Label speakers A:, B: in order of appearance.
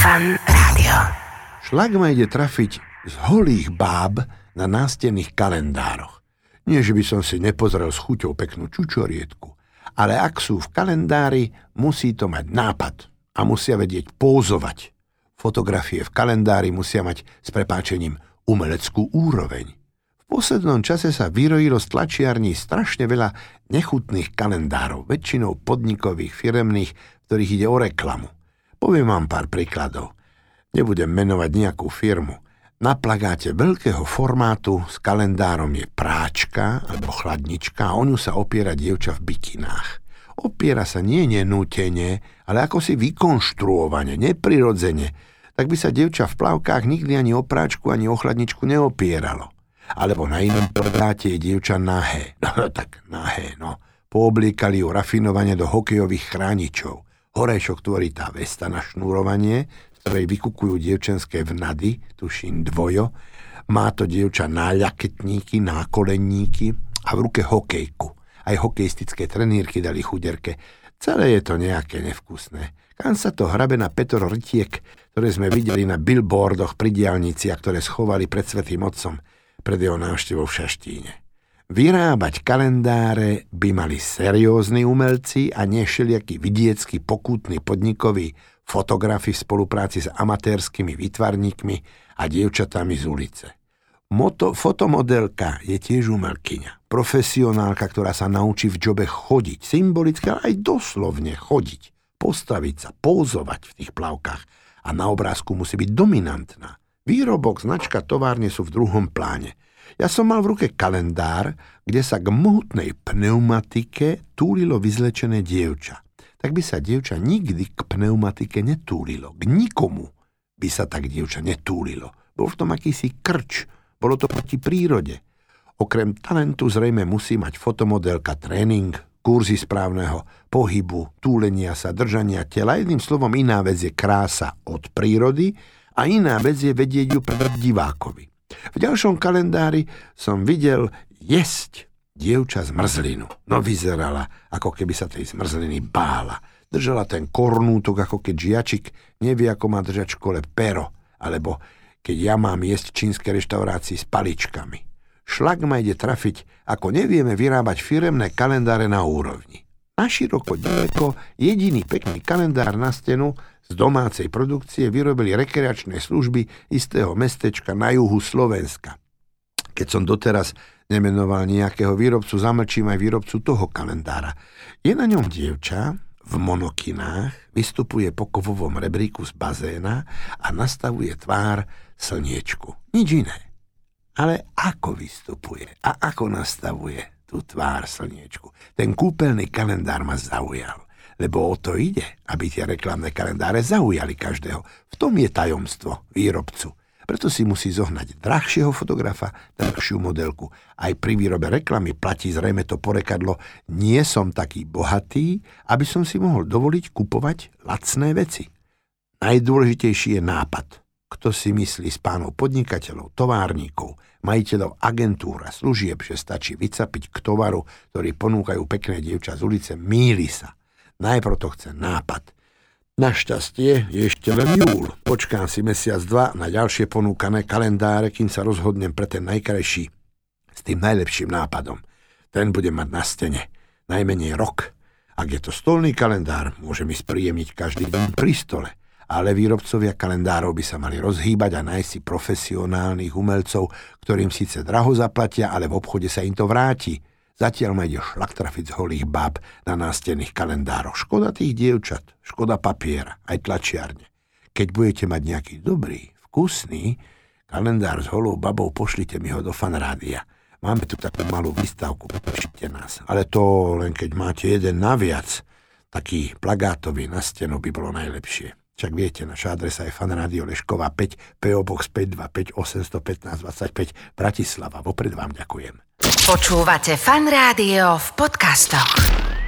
A: Fan Rádio.
B: Šlak ma ide trafiť z holých báb na nástenných kalendároch. Nie, že by som si nepozrel s chuťou peknú čučorietku, ale ak sú v kalendári, musí to mať nápad a musia vedieť pózovať. Fotografie v kalendári musia mať s prepáčením umeleckú úroveň. V poslednom čase sa vyrojilo z tlačiarní strašne veľa nechutných kalendárov, väčšinou podnikových, firemných, ktorých ide o reklamu. Poviem vám pár príkladov. Nebudem menovať nejakú firmu. Na plagáte veľkého formátu s kalendárom je práčka alebo chladnička a o ňu sa opiera dievča v bikinách. Opiera sa nie nenútene, ale ako si vykonštruovane, neprirodzene, tak by sa devča v plavkách nikdy ani o práčku, ani o chladničku neopieralo. Alebo na inom plagáte je dievča nahé. No tak nahé, no. Poobliekali ju rafinovane do hokejových chráničov. Horejšok tvorí tá vesta na šnúrovanie, z ktorej vykukujú dievčenské vnady, tuším dvojo. Má to dievča náľaketníky, nákolenníky a v ruke hokejku. Aj hokejistické trenírky dali chuderke. Celé je to nejaké nevkusné. Kam sa to hrabe na Petro Rytiek ktoré sme videli na billboardoch pri diálnici a ktoré schovali pred Svetým Otcom pred jeho návštevou v Šaštíne. Vyrábať kalendáre by mali seriózni umelci a nešeliaký vidiecký pokútny podnikový fotografi v spolupráci s amatérskymi výtvarníkmi a dievčatami z ulice. Moto, fotomodelka je tiež umelkyňa, profesionálka, ktorá sa naučí v jobe chodiť, symbolicky, ale aj doslovne chodiť, postaviť sa, pouzovať v tých plavkách a na obrázku musí byť dominantná. Výrobok, značka, továrne sú v druhom pláne. Ja som mal v ruke kalendár, kde sa k mohutnej pneumatike túlilo vyzlečené dievča. Tak by sa dievča nikdy k pneumatike netúlilo. K nikomu by sa tak dievča netúlilo. Bol v tom akýsi krč. Bolo to proti prírode. Okrem talentu zrejme musí mať fotomodelka tréning, kurzy správneho pohybu, túlenia sa, držania tela. Jedným slovom iná vec je krása od prírody a iná vec je vedieť ju predať divákovi. V ďalšom kalendári som videl jesť dievča zmrzlinu. No vyzerala, ako keby sa tej zmrzliny bála. Držala ten kornútok, ako keď žiačik nevie, ako má držať škole pero, alebo keď ja mám jesť čínske reštaurácii s paličkami šlak ma ide trafiť, ako nevieme vyrábať firemné kalendáre na úrovni. Na široko ďaleko jediný pekný kalendár na stenu z domácej produkcie vyrobili rekreačné služby istého mestečka na juhu Slovenska. Keď som doteraz nemenoval nejakého výrobcu, zamlčím aj výrobcu toho kalendára. Je na ňom dievča, v monokinách, vystupuje po kovovom rebríku z bazéna a nastavuje tvár slniečku. Nič iné. Ale ako vystupuje a ako nastavuje tú tvár slniečku. Ten kúpeľný kalendár ma zaujal, lebo o to ide, aby tie reklamné kalendáre zaujali každého. V tom je tajomstvo výrobcu. Preto si musí zohnať drahšieho fotografa, drahšiu modelku. Aj pri výrobe reklamy platí zrejme to porekadlo nie som taký bohatý, aby som si mohol dovoliť kupovať lacné veci. Najdôležitejší je nápad kto si myslí z pánov podnikateľov, továrníkov, majiteľov agentúra, služieb, že stačí vycapiť k tovaru, ktorý ponúkajú pekné dievča z ulice, míli sa. Najprv to chce nápad. Našťastie je ešte len júl. Počkám si mesiac, dva na ďalšie ponúkané kalendáre, kým sa rozhodnem pre ten najkrajší s tým najlepším nápadom. Ten bude mať na stene najmenej rok. Ak je to stolný kalendár, môže mi spríjemniť každý deň pri stole ale výrobcovia kalendárov by sa mali rozhýbať a nájsť si profesionálnych umelcov, ktorým síce draho zaplatia, ale v obchode sa im to vráti. Zatiaľ ma ide šlak trafiť z holých báb na nástených kalendároch. Škoda tých dievčat, škoda papiera, aj tlačiarne. Keď budete mať nejaký dobrý, vkusný kalendár s holou babou, pošlite mi ho do fanrádia. Máme tu takú malú výstavku, pošlite nás. Ale to len keď máte jeden naviac, taký plagátový na stenu by bolo najlepšie. Však viete, naša adresa je fanradio Lešková 5, PO Box 525 815 25 Bratislava. Vopred vám ďakujem.
A: Počúvate Fan Rádio v podcastoch.